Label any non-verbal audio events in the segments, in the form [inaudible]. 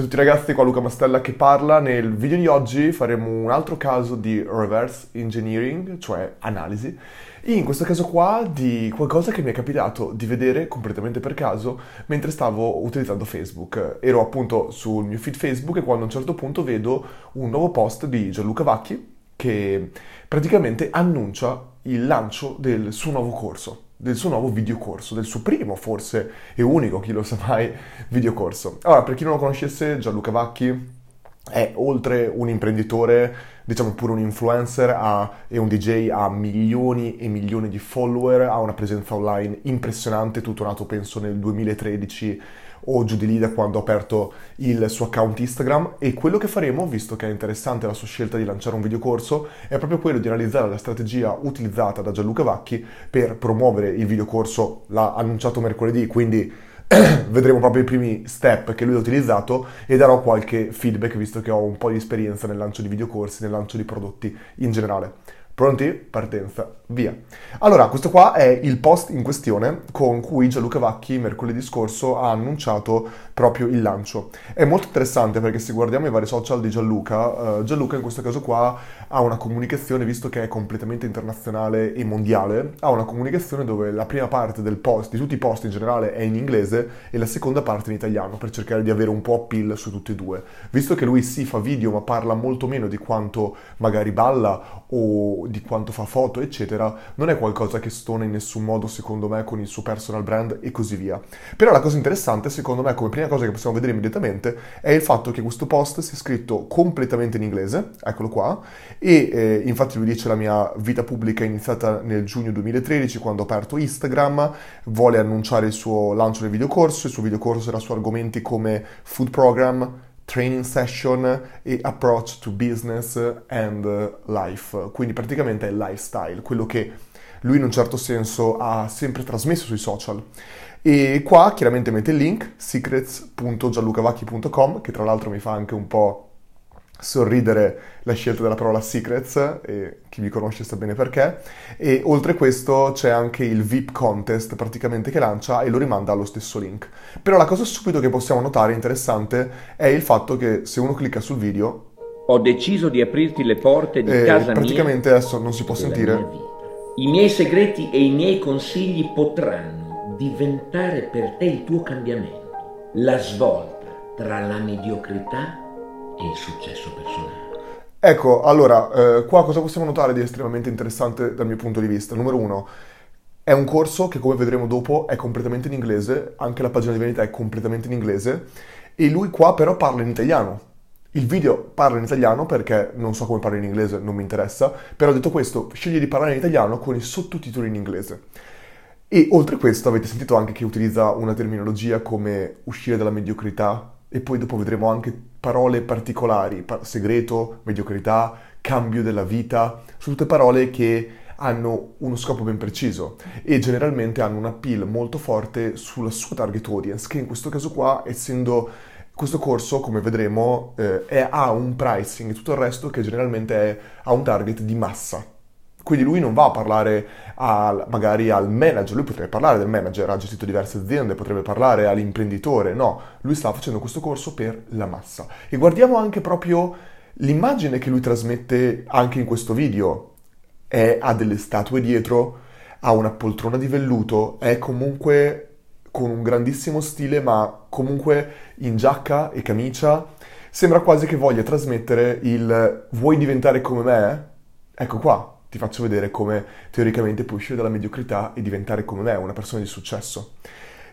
Ciao a tutti ragazzi, qua Luca Mastella che parla. Nel video di oggi faremo un altro caso di reverse engineering, cioè analisi, in questo caso qua di qualcosa che mi è capitato di vedere completamente per caso mentre stavo utilizzando Facebook. Ero appunto sul mio feed Facebook e quando a un certo punto vedo un nuovo post di Gianluca Vacchi che praticamente annuncia il lancio del suo nuovo corso del suo nuovo videocorso, del suo primo forse e unico, chi lo sa mai, videocorso. Allora, per chi non lo conoscesse, Gianluca Vacchi è oltre un imprenditore, diciamo pure un influencer ha, e un DJ, ha milioni e milioni di follower, ha una presenza online impressionante, tutto nato penso nel 2013 o giù di lì da quando ho aperto il suo account Instagram e quello che faremo, visto che è interessante la sua scelta di lanciare un videocorso, è proprio quello di analizzare la strategia utilizzata da Gianluca Vacchi per promuovere il videocorso, l'ha annunciato mercoledì, quindi [clears throat] vedremo proprio i primi step che lui ha utilizzato e darò qualche feedback visto che ho un po' di esperienza nel lancio di videocorsi, nel lancio di prodotti in generale. Pronti? Partenza, via. Allora, questo qua è il post in questione con cui Gianluca Vacchi mercoledì scorso ha annunciato proprio il lancio. È molto interessante perché se guardiamo i vari social di Gianluca, uh, Gianluca in questo caso qua ha una comunicazione, visto che è completamente internazionale e mondiale, ha una comunicazione dove la prima parte del post, di tutti i post in generale, è in inglese e la seconda parte in italiano per cercare di avere un po' appeal su tutti e due. Visto che lui si fa video ma parla molto meno di quanto magari balla o di quanto fa foto, eccetera, non è qualcosa che stona in nessun modo, secondo me, con il suo personal brand e così via. Però la cosa interessante, secondo me, come prima cosa che possiamo vedere immediatamente, è il fatto che questo post sia scritto completamente in inglese, eccolo qua, e eh, infatti lui dice la mia vita pubblica è iniziata nel giugno 2013 quando ho aperto Instagram, vuole annunciare il suo lancio del videocorso, il suo videocorso era su argomenti come food program, training session e approach to business and life. Quindi praticamente è lifestyle, quello che lui in un certo senso ha sempre trasmesso sui social. E qua chiaramente mette il link secrets.gianlucavacchi.com che tra l'altro mi fa anche un po' sorridere la scelta della parola secrets, e chi mi conosce sa bene perché, e oltre questo c'è anche il VIP contest praticamente che lancia e lo rimanda allo stesso link. Però la cosa subito che possiamo notare interessante è il fatto che se uno clicca sul video... Ho deciso di aprirti le porte di eh, casa praticamente mia. adesso non si può sentire. I miei segreti e i miei consigli potranno diventare per te il tuo cambiamento, la svolta tra la mediocrità e successo personale. Ecco, allora, eh, qua cosa possiamo notare di estremamente interessante dal mio punto di vista? Numero uno, è un corso che come vedremo dopo è completamente in inglese, anche la pagina di vendita è completamente in inglese, e lui qua però parla in italiano. Il video parla in italiano perché non so come parla in inglese, non mi interessa, però detto questo, sceglie di parlare in italiano con i sottotitoli in inglese. E oltre questo avete sentito anche che utilizza una terminologia come uscire dalla mediocrità, e poi dopo vedremo anche parole particolari, segreto, mediocrità, cambio della vita, sono tutte parole che hanno uno scopo ben preciso e generalmente hanno un appeal molto forte sulla sua target audience, che in questo caso qua, essendo questo corso, come vedremo, eh, è, ha un pricing e tutto il resto che generalmente è, ha un target di massa. Quindi lui non va a parlare al, magari al manager, lui potrebbe parlare del manager, ha gestito diverse aziende, potrebbe parlare all'imprenditore, no, lui sta facendo questo corso per la massa. E guardiamo anche proprio l'immagine che lui trasmette anche in questo video. È, ha delle statue dietro, ha una poltrona di velluto, è comunque con un grandissimo stile, ma comunque in giacca e camicia. Sembra quasi che voglia trasmettere il vuoi diventare come me? Ecco qua, ti faccio vedere come teoricamente puoi uscire dalla mediocrità e diventare come me, una persona di successo.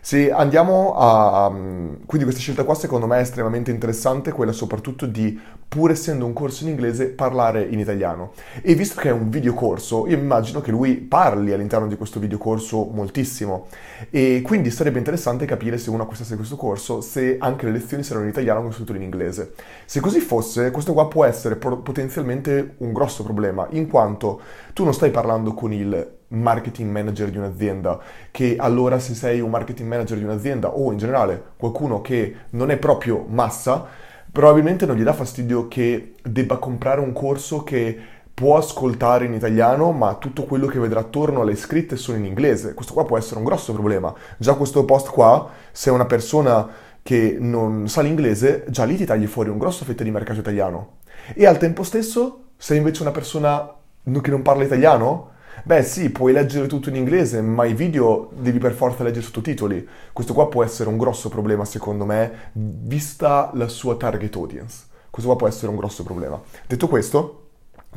Se andiamo a... quindi questa scelta qua secondo me è estremamente interessante, quella soprattutto di, pur essendo un corso in inglese, parlare in italiano. E visto che è un videocorso, io immagino che lui parli all'interno di questo videocorso moltissimo. E quindi sarebbe interessante capire se uno acquistasse questo corso, se anche le lezioni saranno in italiano con sottotitoli in inglese. Se così fosse, questo qua può essere potenzialmente un grosso problema, in quanto tu non stai parlando con il marketing manager di un'azienda, che allora se sei un marketing manager di un'azienda o in generale qualcuno che non è proprio massa, probabilmente non gli dà fastidio che debba comprare un corso che può ascoltare in italiano, ma tutto quello che vedrà attorno alle scritte sono in inglese. Questo qua può essere un grosso problema. Già questo post qua, se una persona che non sa l'inglese, già lì ti tagli fuori un grosso fetta di mercato italiano. E al tempo stesso, sei invece una persona che non parla italiano, Beh sì, puoi leggere tutto in inglese, ma i video devi per forza leggere sottotitoli. Questo qua può essere un grosso problema secondo me, vista la sua target audience. Questo qua può essere un grosso problema. Detto questo,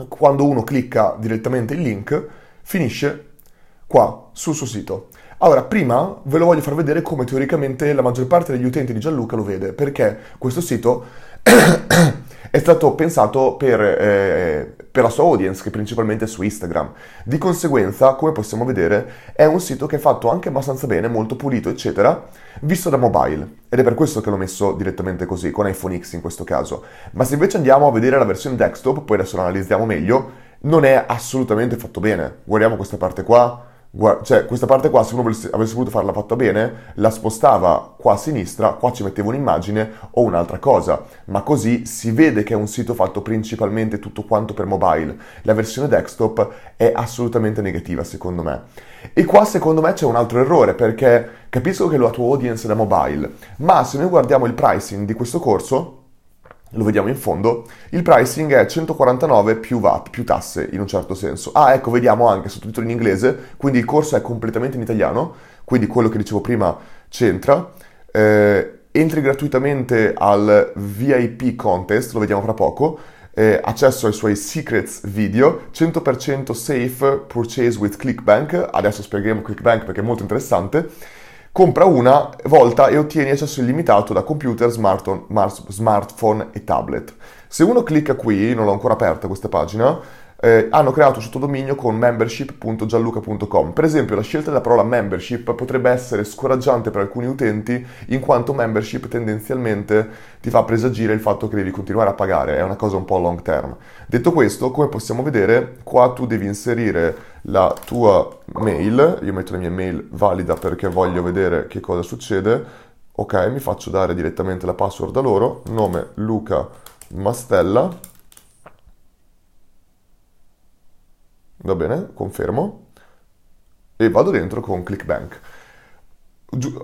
quando uno clicca direttamente il link, finisce qua sul suo sito. Allora, prima ve lo voglio far vedere come teoricamente la maggior parte degli utenti di Gianluca lo vede, perché questo sito [coughs] è stato pensato per, eh, per, la sua audience, che principalmente è su Instagram. Di conseguenza, come possiamo vedere, è un sito che è fatto anche abbastanza bene, molto pulito, eccetera, visto da mobile. Ed è per questo che l'ho messo direttamente così, con iPhone X in questo caso. Ma se invece andiamo a vedere la versione desktop, poi adesso la analizziamo meglio, non è assolutamente fatto bene. Guardiamo questa parte qua Guarda, cioè, questa parte qua, se uno avesse, voluto farla fatta bene, la spostava qua a sinistra, qua ci metteva un'immagine o un'altra cosa, ma così si vede che è un sito fatto principalmente tutto quanto per mobile. La versione desktop è assolutamente negativa, secondo me. E qua, secondo me, c'è un altro errore, perché capisco che la tua audience è da mobile, ma se noi guardiamo il pricing di questo corso, lo vediamo in fondo, il pricing è 149 più VAT, più tasse in un certo senso. Ah, ecco, vediamo anche sottotitoli in inglese, quindi il corso è completamente in italiano, quindi quello che dicevo prima c'entra. Eh, entri gratuitamente al VIP contest, lo vediamo fra poco. Eh, accesso ai suoi secrets video, 100% safe purchase with ClickBank. Adesso spiegheremo ClickBank perché è molto interessante Compra una volta e ottieni accesso illimitato da computer, smartphone e tablet. Se uno clicca qui, non l'ho ancora aperta questa pagina, eh, hanno creato un sottodominio con membership.gianluca.com. Per esempio, la scelta della parola membership potrebbe essere scoraggiante per alcuni utenti, in quanto membership tendenzialmente ti fa presagire il fatto che devi continuare a pagare, è una cosa un po' long term. Detto questo, come possiamo vedere, qua tu devi inserire la tua mail, io metto la mia mail valida perché voglio vedere che cosa succede. Ok, mi faccio dare direttamente la password da loro, nome Luca Mastella Va bene, confermo. E vado dentro con ClickBank.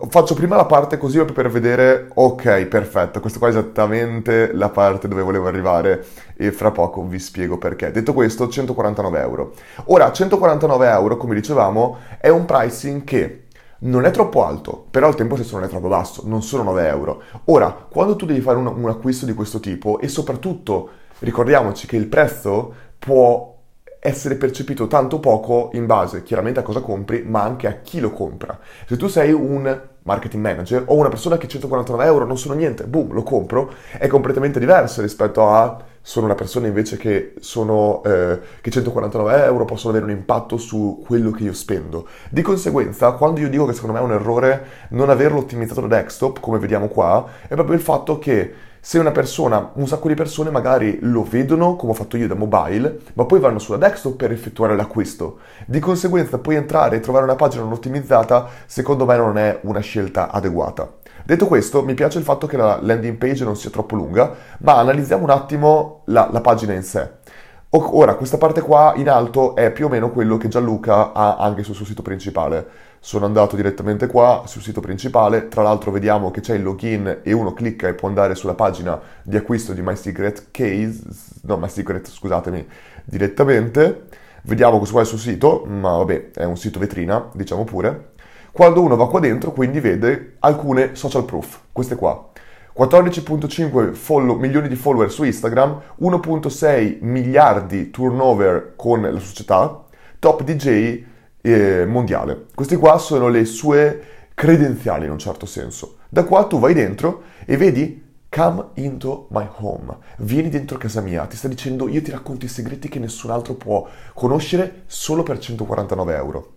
Faccio prima la parte così per vedere, ok, perfetto, questa qua è esattamente la parte dove volevo arrivare e fra poco vi spiego perché. Detto questo, 149 euro. Ora, 149 euro, come dicevamo, è un pricing che non è troppo alto, però al tempo stesso non è troppo basso, non sono 9 euro. Ora, quando tu devi fare un, un acquisto di questo tipo e soprattutto ricordiamoci che il prezzo può essere percepito tanto poco in base chiaramente a cosa compri, ma anche a chi lo compra. Se tu sei un marketing manager o una persona che 149 euro non sono niente, boom, lo compro, è completamente diverso rispetto a sono una persona invece che, sono, eh, che 149 euro possono avere un impatto su quello che io spendo. Di conseguenza, quando io dico che secondo me è un errore non averlo ottimizzato da desktop, come vediamo qua, è proprio il fatto che se una persona, un sacco di persone magari lo vedono, come ho fatto io da mobile, ma poi vanno sulla desktop per effettuare l'acquisto. Di conseguenza poi entrare e trovare una pagina non ottimizzata, secondo me non è una scelta adeguata. Detto questo, mi piace il fatto che la landing page non sia troppo lunga, ma analizziamo un attimo la, la pagina in sé. Ora, questa parte qua in alto è più o meno quello che Gianluca ha anche sul suo sito principale. Sono andato direttamente qua sul sito principale, tra l'altro vediamo che c'è il login e uno clicca e può andare sulla pagina di acquisto di My Secret Case, no My Secret scusatemi, direttamente. Vediamo qua è il suo sito, ma vabbè è un sito vetrina, diciamo pure. Quando uno va qua dentro quindi vede alcune social proof, queste qua. 14.5 follow, milioni di follower su Instagram, 1.6 miliardi turnover con la società, top DJ eh, mondiale. Queste qua sono le sue credenziali in un certo senso. Da qua tu vai dentro e vedi Come into my home. Vieni dentro casa mia. Ti sta dicendo io ti racconto i segreti che nessun altro può conoscere solo per 149 euro.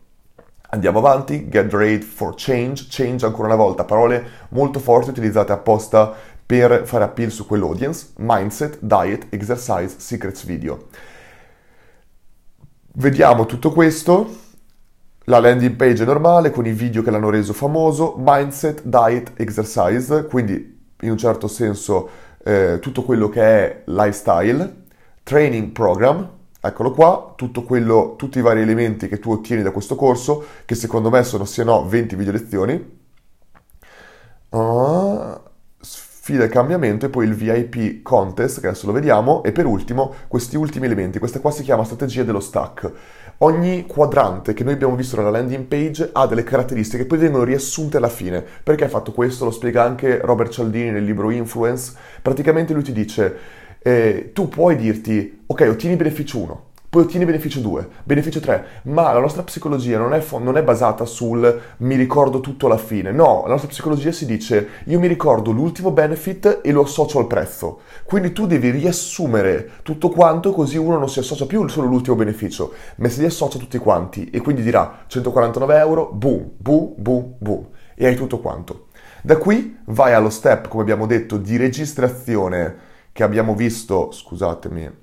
Andiamo avanti, get ready for change, change ancora una volta, parole molto forti utilizzate apposta per fare appeal su quell'audience, mindset, diet, exercise, secrets video. Vediamo tutto questo, la landing page normale con i video che l'hanno reso famoso, mindset, diet, exercise, quindi in un certo senso eh, tutto quello che è lifestyle, training program, Eccolo qua, quello, tutti i vari elementi che tu ottieni da questo corso, che secondo me sono o no 20 video lezioni. Uh, sfida e cambiamento e poi il VIP contest, che adesso lo vediamo, e per ultimo questi ultimi elementi. Questa qua si chiama strategia dello stack. Ogni quadrante che noi abbiamo visto nella landing page ha delle caratteristiche che poi vengono riassunte alla fine. Perché ha fatto questo? Lo spiega anche Robert Cialdini nel libro Influence. Praticamente lui ti dice, eh, tu puoi dirti, ok, ottieni beneficio 1, poi ottieni beneficio 2, beneficio 3, ma la nostra psicologia non è, non è, basata sul mi ricordo tutto alla fine, no, la nostra psicologia si dice io mi ricordo l'ultimo benefit e lo associo al prezzo, quindi tu devi riassumere tutto quanto così uno non si associa più solo all'ultimo beneficio, ma si riassocia tutti quanti e quindi dirà 149 euro, boom, boom, boom, boom, e hai tutto quanto. Da qui vai allo step, come abbiamo detto, di registrazione che abbiamo visto, scusatemi,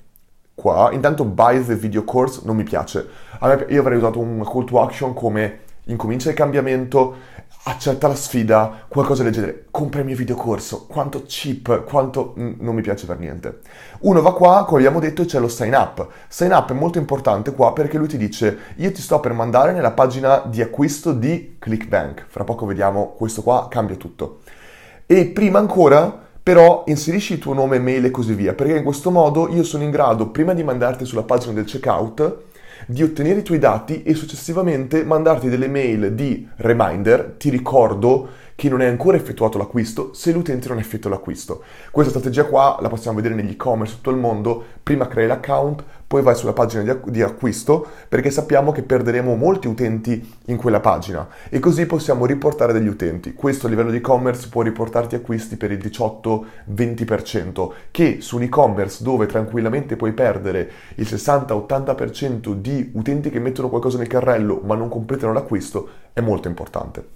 qua. Intanto buy the video course non mi piace. Me, io avrei usato un call to action come incomincia il cambiamento, accetta la sfida, qualcosa del genere. Compra il mio videocorso. Quanto cheap, quanto... Non mi piace per niente. Uno va qua, come abbiamo detto, c'è lo sign up. Sign up è molto importante qua perché lui ti dice io ti sto per mandare nella pagina di acquisto di ClickBank. Fra poco vediamo questo qua, cambia tutto. E prima ancora però inserisci il tuo nome, mail e così via, perché in questo modo io sono in grado, prima di mandarti sulla pagina del checkout, di ottenere i tuoi dati e successivamente mandarti delle mail di reminder, ti ricordo che non è ancora effettuato l'acquisto se l'utente non effettua l'acquisto. Questa strategia qua la possiamo vedere negli e-commerce tutto il mondo, prima crei l'account, poi vai sulla pagina di, acquisto perché sappiamo che perderemo molti utenti in quella pagina e così possiamo riportare degli utenti. Questo a livello di e-commerce può riportarti acquisti per il 18-20% che su un e-commerce dove tranquillamente puoi perdere il 60-80% di utenti che mettono qualcosa nel carrello ma non completano l'acquisto è molto importante.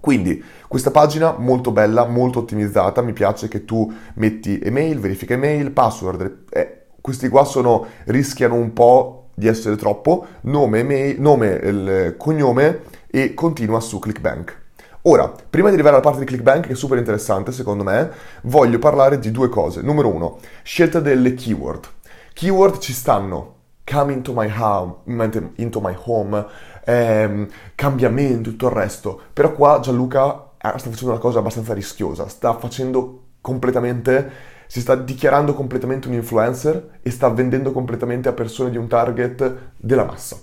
Quindi questa pagina molto bella, molto ottimizzata, mi piace che tu metti email, verifica email, password, eh, questi qua sono, rischiano un po' di essere troppo, nome, email, nome cognome e continua su ClickBank. Ora, prima di arrivare alla parte di ClickBank, che è super interessante secondo me, voglio parlare di due cose. Numero uno, scelta delle keyword. Keyword ci stanno come into my home, into my home ehm, cambiamento, tutto il resto. Però qua Gianluca eh, sta facendo una cosa abbastanza rischiosa, sta facendo completamente, si sta dichiarando completamente un influencer e sta vendendo completamente a persone di un target della massa.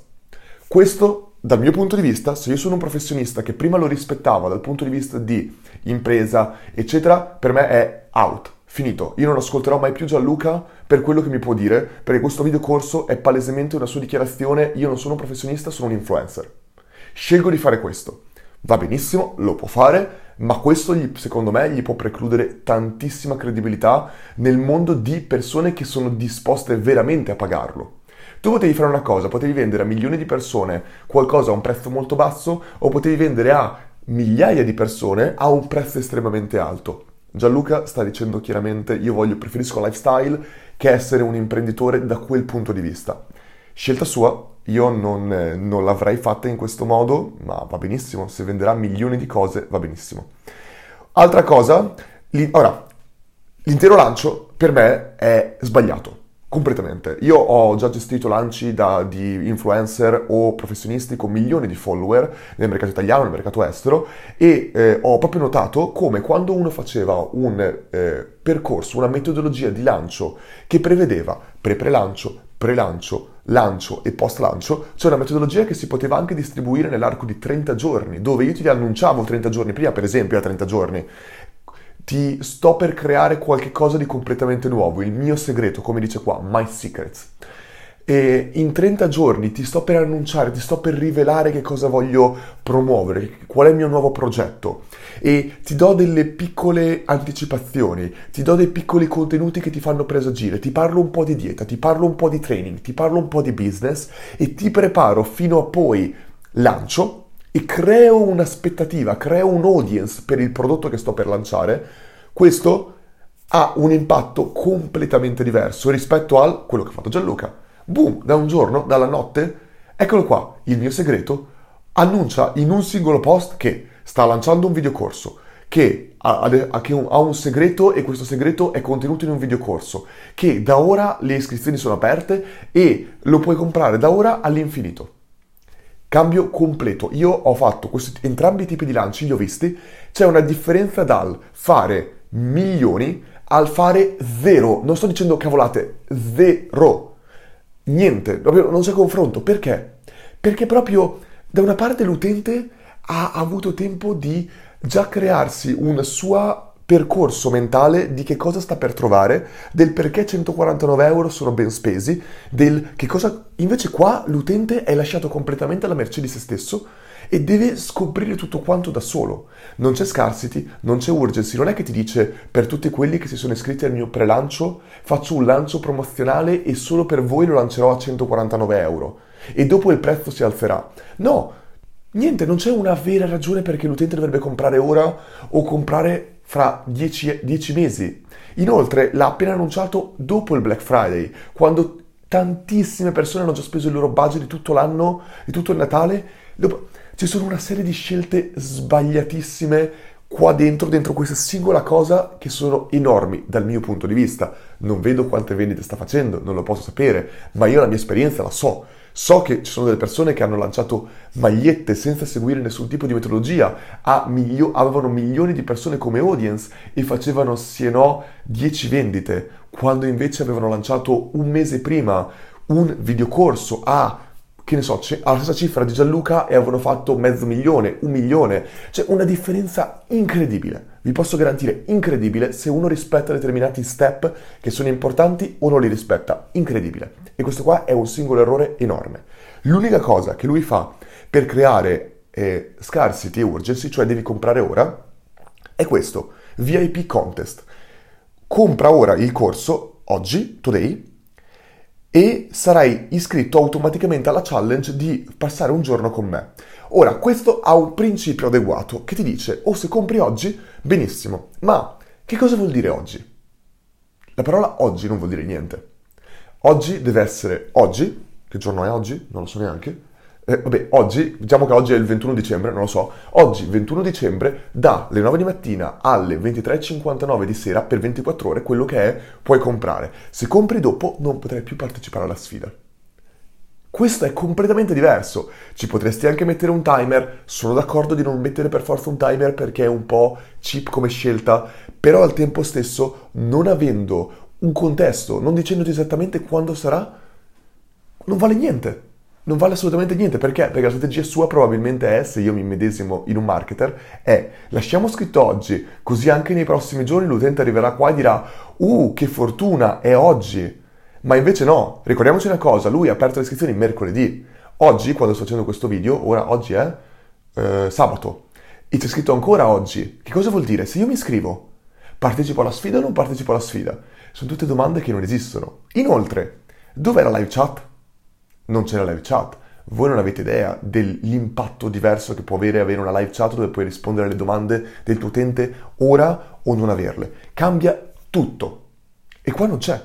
Questo, dal mio punto di vista, se io sono un professionista che prima lo rispettava dal punto di vista di impresa, eccetera, per me è out Finito, io non ascolterò mai più Gianluca per quello che mi può dire, perché questo videocorso è palesemente una sua dichiarazione, io non sono un professionista, sono un influencer. Scelgo di fare questo. Va benissimo, lo può fare, ma questo gli, secondo me gli può precludere tantissima credibilità nel mondo di persone che sono disposte veramente a pagarlo. Tu potevi fare una cosa, potevi vendere a milioni di persone qualcosa a un prezzo molto basso o potevi vendere a migliaia di persone a un prezzo estremamente alto. Gianluca sta dicendo chiaramente io voglio, preferisco lifestyle che essere un imprenditore da quel punto di vista. Scelta sua, io non, eh, non l'avrei fatta in questo modo, ma va benissimo, se venderà milioni di cose va benissimo. Altra cosa, li, ora, l'intero lancio per me è sbagliato. Completamente. Io ho già gestito lanci da, di influencer o professionisti con milioni di follower nel mercato italiano, nel mercato estero e eh, ho proprio notato come quando uno faceva un eh, percorso, una metodologia di lancio che prevedeva pre-prelancio, pre-lancio, lancio e post-lancio, c'è una metodologia che si poteva anche distribuire nell'arco di 30 giorni, dove io ti annunciavo 30 giorni prima, per esempio a 30 giorni, ti sto per creare qualcosa di completamente nuovo, il mio segreto, come dice qua, My Secrets. E in 30 giorni ti sto per annunciare, ti sto per rivelare che cosa voglio promuovere, qual è il mio nuovo progetto. E ti do delle piccole anticipazioni, ti do dei piccoli contenuti che ti fanno presagire, ti parlo un po' di dieta, ti parlo un po' di training, ti parlo un po' di business e ti preparo fino a poi lancio e creo un'aspettativa, creo un audience per il prodotto che sto per lanciare, questo ha un impatto completamente diverso rispetto a quello che ha fatto Gianluca. Boom, da un giorno, dalla notte, eccolo qua, il mio segreto, annuncia in un singolo post che sta lanciando un videocorso, che ha, un segreto e questo segreto è contenuto in un videocorso, che da ora le iscrizioni sono aperte e lo puoi comprare da ora all'infinito. Cambio completo. Io ho fatto questi, entrambi i tipi di lanci, li ho visti. C'è una differenza dal fare milioni al fare zero. Non sto dicendo cavolate, zero. Niente, proprio non c'è confronto. Perché? Perché proprio da una parte l'utente ha avuto tempo di già crearsi un suo percorso mentale di che cosa sta per trovare, del perché 149 euro sono ben spesi, del che cosa... Invece qua l'utente è lasciato completamente alla mercé di se stesso e deve scoprire tutto quanto da solo. Non c'è scarcity, non c'è urgency, non è che ti dice per tutti quelli che si sono iscritti al mio pre-lancio faccio un lancio promozionale e solo per voi lo lancerò a 149 euro e dopo il prezzo si alzerà. No, niente, non c'è una vera ragione perché l'utente dovrebbe comprare ora o comprare fra 10 mesi. Inoltre l'ha appena annunciato dopo il Black Friday, quando tantissime persone hanno già speso il loro budget di tutto l'anno, di tutto il Natale. Dopo, ci sono una serie di scelte sbagliatissime qua dentro, dentro questa singola cosa, che sono enormi dal mio punto di vista. Non vedo quante vendite sta facendo, non lo posso sapere, ma io la mia esperienza la so. So che ci sono delle persone che hanno lanciato magliette senza seguire nessun tipo di metodologia, milio- avevano milioni di persone come audience e facevano sì e no 10 vendite, quando invece avevano lanciato un mese prima un videocorso a che ne so, alla stessa cifra di Gianluca e avevano fatto mezzo milione, un milione. C'è una differenza incredibile. Vi posso garantire incredibile se uno rispetta determinati step che sono importanti o non li rispetta. Incredibile. E questo qua è un singolo errore enorme. L'unica cosa che lui fa per creare eh, scarcity e urgency, cioè devi comprare ora, è questo, VIP contest. Compra ora il corso, oggi, today, e sarai iscritto automaticamente alla challenge di passare un giorno con me. Ora, questo ha un principio adeguato che ti dice o se compri oggi, benissimo, ma che cosa vuol dire oggi? La parola oggi non vuol dire niente. Oggi deve essere oggi, che giorno è oggi? Non lo so neanche, eh, vabbè, oggi, diciamo che oggi è il 21 dicembre, non lo so, oggi 21 dicembre dalle 9 di mattina alle 23.59 di sera per 24 ore quello che è puoi comprare. Se compri dopo non potrai più partecipare alla sfida. Questo è completamente diverso. Ci potresti anche mettere un timer, sono d'accordo di non mettere per forza un timer perché è un po' cheap come scelta, però al tempo stesso non avendo un contesto, non dicendoti esattamente quando sarà, non vale niente non vale assolutamente niente perché? Perché la strategia sua probabilmente è, se io mi medesimo in un marketer, è lasciamo scritto oggi, così anche nei prossimi giorni l'utente arriverà qua e dirà uh che fortuna, è oggi. Ma invece no, ricordiamoci una cosa, lui ha aperto le iscrizioni mercoledì. Oggi, quando sto facendo questo video, ora oggi è eh, sabato, e c'è scritto ancora oggi. Che cosa vuol dire? Se io mi iscrivo, partecipo alla sfida o non partecipo alla sfida? Sono tutte domande che non esistono. Inoltre, dov'è la live chat? Non c'è la live chat. Voi non avete idea dell'impatto diverso che può avere avere una live chat dove puoi rispondere alle domande del tuo utente ora o non averle. Cambia tutto. E qua non c'è.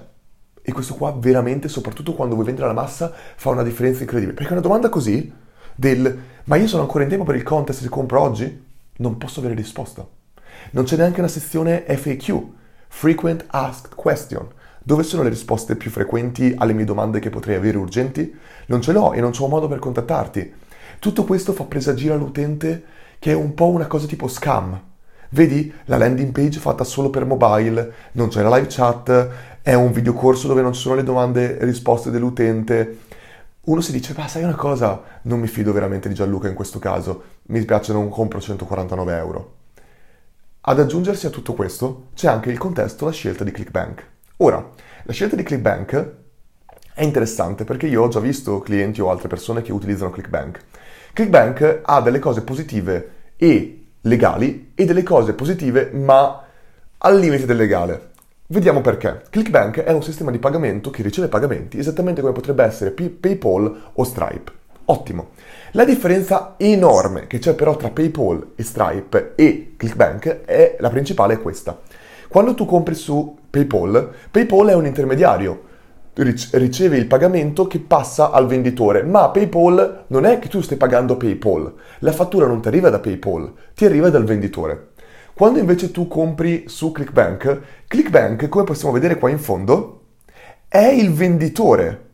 E questo qua veramente, soprattutto quando vuoi vendere la massa, fa una differenza incredibile. Perché una domanda così, del ma io sono ancora in tempo per il contest se compro oggi? Non posso avere risposta. Non c'è neanche una sezione FAQ, Frequent Asked Question dove sono le risposte più frequenti alle mie domande che potrei avere urgenti? Non ce l'ho e non c'ho modo per contattarti. Tutto questo fa presagire all'utente che è un po' una cosa tipo scam. Vedi la landing page fatta solo per mobile, non c'è la live chat, è un videocorso dove non ci sono le domande e risposte dell'utente. Uno si dice, ma sai una cosa, non mi fido veramente di Gianluca in questo caso, mi spiace non compro 149 euro. Ad aggiungersi a tutto questo c'è anche il contesto, la scelta di ClickBank. Ora, la scelta di ClickBank è interessante perché io ho già visto clienti o altre persone che utilizzano ClickBank. ClickBank ha delle cose positive e legali e delle cose positive ma al limite del legale. Vediamo perché. ClickBank è un sistema di pagamento che riceve pagamenti esattamente come potrebbe essere PayPal o Stripe. Ottimo. La differenza enorme che c'è però tra PayPal e Stripe e ClickBank è la principale è questa. Quando tu compri su PayPal, PayPal è un intermediario, riceve il pagamento che passa al venditore, ma PayPal non è che tu stai pagando PayPal, la fattura non ti arriva da PayPal, ti arriva dal venditore. Quando invece tu compri su ClickBank, ClickBank, come possiamo vedere qua in fondo, è il venditore,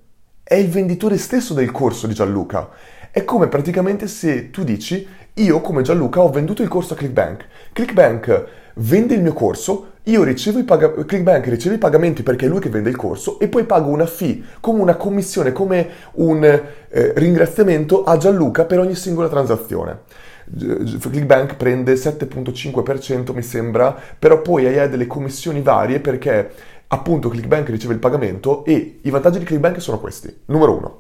è il venditore stesso del corso di Gianluca. È come praticamente se tu dici, io come Gianluca ho venduto il corso a ClickBank. ClickBank vende il mio corso, io ricevo i pag- ClickBank riceve i pagamenti perché è lui che vende il corso e poi pago una fee come una commissione, come un eh, ringraziamento a Gianluca per ogni singola transazione. ClickBank prende 7.5% mi sembra, però poi hai delle commissioni varie perché appunto ClickBank riceve il pagamento e i vantaggi di ClickBank sono questi. Numero uno,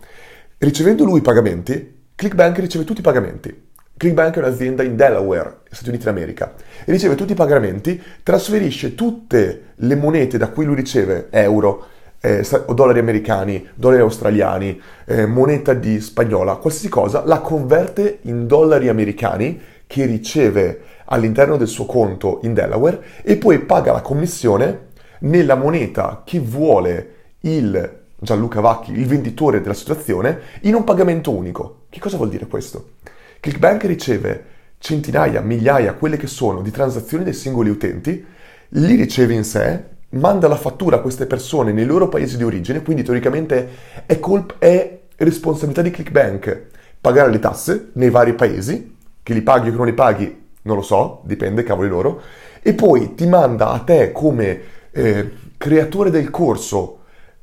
ricevendo lui i pagamenti, ClickBank riceve tutti i pagamenti. ClickBank è un'azienda in Delaware, Stati Uniti d'America, e riceve tutti i pagamenti, trasferisce tutte le monete da cui lui riceve, euro, eh, dollari americani, dollari australiani, eh, moneta di spagnola, qualsiasi cosa, la converte in dollari americani che riceve all'interno del suo conto in Delaware e poi paga la commissione nella moneta che vuole il Gianluca Vacchi, il venditore della situazione, in un pagamento unico. Che cosa vuol dire questo? ClickBank riceve centinaia, migliaia, quelle che sono, di transazioni dei singoli utenti, li riceve in sé, manda la fattura a queste persone nei loro paesi di origine, quindi teoricamente è, colp- è responsabilità di ClickBank pagare le tasse nei vari paesi, che li paghi o che non li paghi, non lo so, dipende, cavoli loro, e poi ti manda a te come eh, creatore del corso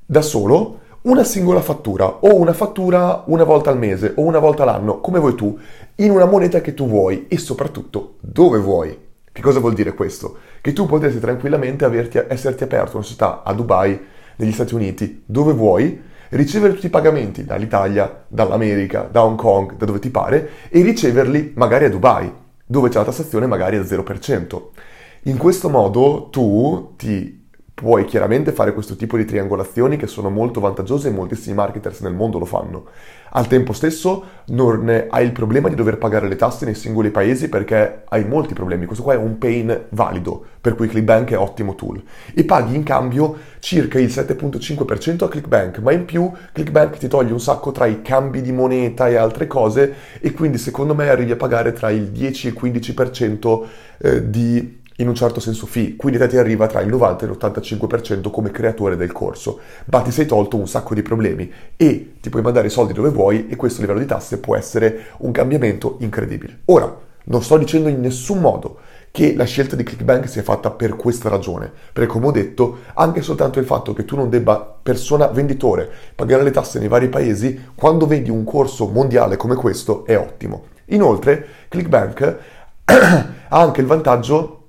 da solo una singola fattura o una fattura una volta al mese o una volta l'anno, come vuoi tu, in una moneta che tu vuoi e soprattutto dove vuoi. Che cosa vuol dire questo? Che tu potresti tranquillamente averti, esserti aperto una società a Dubai, negli Stati Uniti, dove vuoi, ricevere tutti i pagamenti dall'Italia, dall'America, da Hong Kong, da dove ti pare, e riceverli magari a Dubai, dove c'è la tassazione magari al 0%. In questo modo tu ti Puoi chiaramente fare questo tipo di triangolazioni che sono molto vantaggiose e moltissimi marketers nel mondo lo fanno. Al tempo stesso non hai il problema di dover pagare le tasse nei singoli paesi perché hai molti problemi. Questo qua è un pain valido, per cui ClickBank è ottimo tool. E paghi in cambio circa il 7.5% a ClickBank, ma in più ClickBank ti toglie un sacco tra i cambi di moneta e altre cose e quindi secondo me arrivi a pagare tra il 10 e il 15% eh, di in un certo senso fee, quindi te ti arriva tra il 90 e l'85% come creatore del corso, ma ti sei tolto un sacco di problemi e ti puoi mandare i soldi dove vuoi e questo livello di tasse può essere un cambiamento incredibile. Ora, non sto dicendo in nessun modo che la scelta di ClickBank sia fatta per questa ragione, perché come ho detto, anche soltanto il fatto che tu non debba, persona venditore, pagare le tasse nei vari paesi, quando vedi un corso mondiale come questo è ottimo. Inoltre, ClickBank [clears throat] ha anche il vantaggio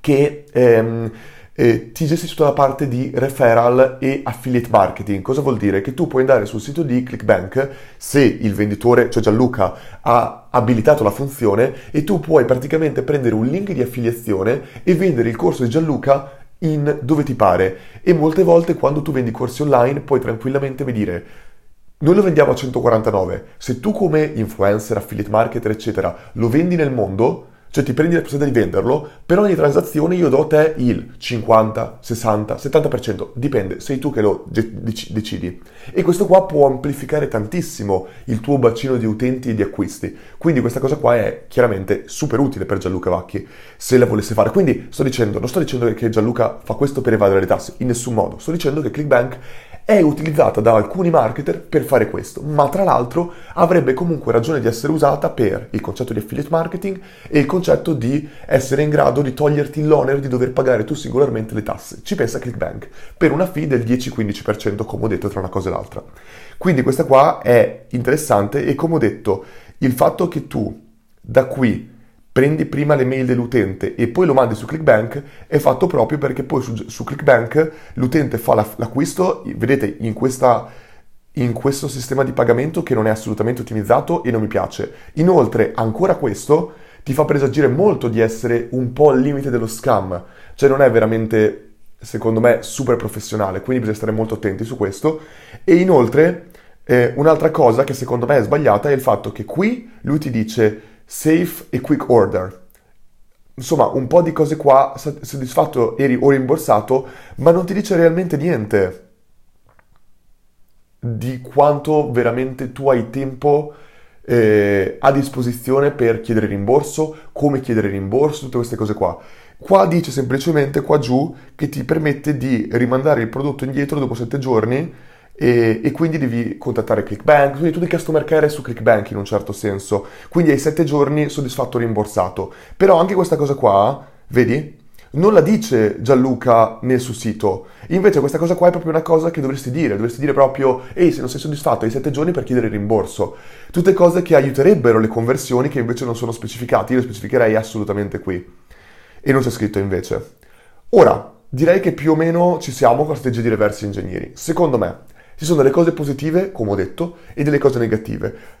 che ehm, eh, ti gestisce tutta la parte di referral e affiliate marketing. Cosa vuol dire? Che tu puoi andare sul sito di ClickBank se il venditore, cioè Gianluca, ha abilitato la funzione e tu puoi praticamente prendere un link di affiliazione e vendere il corso di Gianluca in dove ti pare. E molte volte quando tu vendi corsi online puoi tranquillamente dire noi lo vendiamo a 149. Se tu come influencer, affiliate marketer, eccetera, lo vendi nel mondo, cioè ti prendi la possibilità di venderlo, per ogni transazione io do a te il 50, 60, 70%, dipende, sei tu che lo decidi. E questo qua può amplificare tantissimo il tuo bacino di utenti e di acquisti. Quindi questa cosa qua è chiaramente super utile per Gianluca Vacchi, se la volesse fare. Quindi sto dicendo, non sto dicendo che Gianluca fa questo per evadere le tasse, in nessun modo. Sto dicendo che ClickBank è utilizzata da alcuni marketer per fare questo, ma tra l'altro avrebbe comunque ragione di essere usata per il concetto di affiliate marketing e il concetto di essere in grado di toglierti l'onere di dover pagare tu singolarmente le tasse. Ci pensa ClickBank per una fee del 10-15%, come ho detto, tra una cosa e l'altra. Quindi questa qua è interessante e come ho detto, il fatto che tu da qui prendi prima le mail dell'utente e poi lo mandi su ClickBank è fatto proprio perché poi su, su ClickBank l'utente fa la, l'acquisto, vedete in, questa, in questo sistema di pagamento che non è assolutamente ottimizzato e non mi piace. Inoltre ancora questo ti fa presagire molto di essere un po' al limite dello scam, cioè non è veramente secondo me super professionale, quindi bisogna stare molto attenti su questo e inoltre eh, un'altra cosa che secondo me è sbagliata è il fatto che qui lui ti dice safe e quick order. Insomma, un po' di cose qua, soddisfatto eri o rimborsato, ma non ti dice realmente niente di quanto veramente tu hai tempo eh, a disposizione per chiedere rimborso, come chiedere rimborso, tutte queste cose qua. Qua dice semplicemente qua giù che ti permette di rimandare il prodotto indietro dopo 7 giorni e, e, quindi devi contattare ClickBank, quindi tu devi customer care su ClickBank in un certo senso, quindi hai 7 giorni soddisfatto rimborsato. Però anche questa cosa qua, vedi? non la dice Gianluca nel suo sito. Invece questa cosa qua è proprio una cosa che dovresti dire, dovresti dire proprio, ehi, se non sei soddisfatto hai 7 giorni per chiedere il rimborso. Tutte cose che aiuterebbero le conversioni che invece non sono specificate, io le specificherei assolutamente qui. E non c'è scritto invece. Ora, direi che più o meno ci siamo con la strategia di reverse engineering. Secondo me, ci sono delle cose positive, come ho detto, e delle cose negative.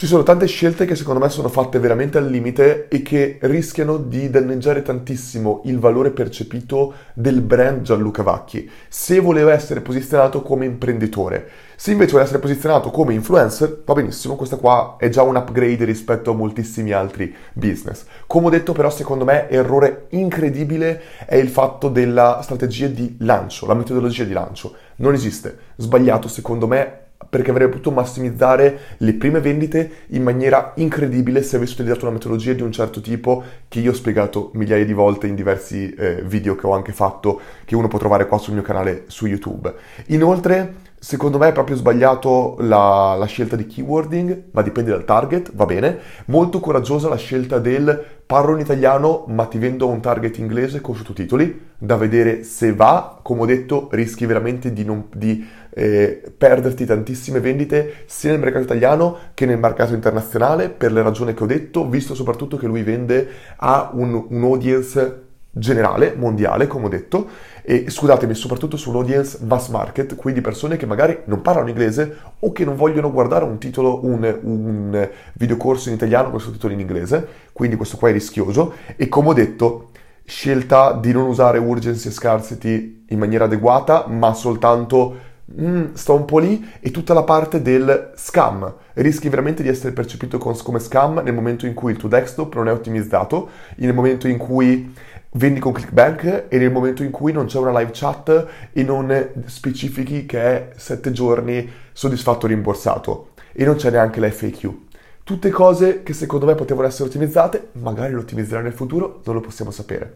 Ci sono tante scelte che secondo me sono fatte veramente al limite e che rischiano di danneggiare tantissimo il valore percepito del brand Gianluca Vacchi, se voleva essere posizionato come imprenditore. Se invece vuole essere posizionato come influencer, va benissimo, questa qua è già un upgrade rispetto a moltissimi altri business. Come ho detto però, secondo me, errore incredibile è il fatto della strategia di lancio, la metodologia di lancio. Non esiste. Sbagliato, secondo me, perché avrebbe potuto massimizzare le prime vendite in maniera incredibile se avessi utilizzato una metodologia di un certo tipo che io ho spiegato migliaia di volte in diversi eh, video che ho anche fatto, che uno può trovare qua sul mio canale su YouTube. Inoltre, Secondo me è proprio sbagliato la, la, scelta di keywording, ma dipende dal target, va bene. Molto coraggiosa la scelta del parlo in italiano ma ti vendo un target inglese con sottotitoli, da vedere se va. Come ho detto, rischi veramente di, non, di eh, perderti tantissime vendite sia nel mercato italiano che nel mercato internazionale per le ragioni che ho detto, visto soprattutto che lui vende a un, un audience generale, mondiale, come ho detto, e scusatemi, soprattutto su un audience mass market, quindi persone che magari non parlano inglese o che non vogliono guardare un titolo, un, un videocorso in italiano con sottotitoli in inglese, quindi questo qua è rischioso, e come ho detto, scelta di non usare urgency e scarcity in maniera adeguata, ma soltanto mm, sto un po' lì, e tutta la parte del scam. Rischi veramente di essere percepito come scam nel momento in cui il tuo desktop non è ottimizzato, nel momento in cui vendi con clickbank e nel momento in cui non c'è una live chat e non specifichi che è 7 giorni soddisfatto rimborsato e non c'è neanche l'FAQ. Tutte cose che secondo me potevano essere ottimizzate, magari lo ottimizzeranno nel futuro, non lo possiamo sapere.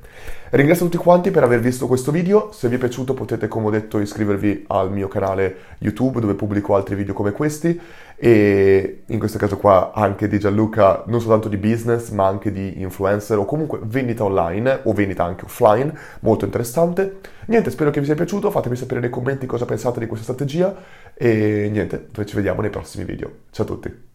Ringrazio tutti quanti per aver visto questo video, se vi è piaciuto potete come ho detto iscrivervi al mio canale YouTube dove pubblico altri video come questi e in questo caso qua anche di Gianluca non soltanto di business ma anche di influencer o comunque vendita online o vendita anche offline, molto interessante. Niente, spero che vi sia piaciuto, fatemi sapere nei commenti cosa pensate di questa strategia e niente, noi ci vediamo nei prossimi video. Ciao a tutti!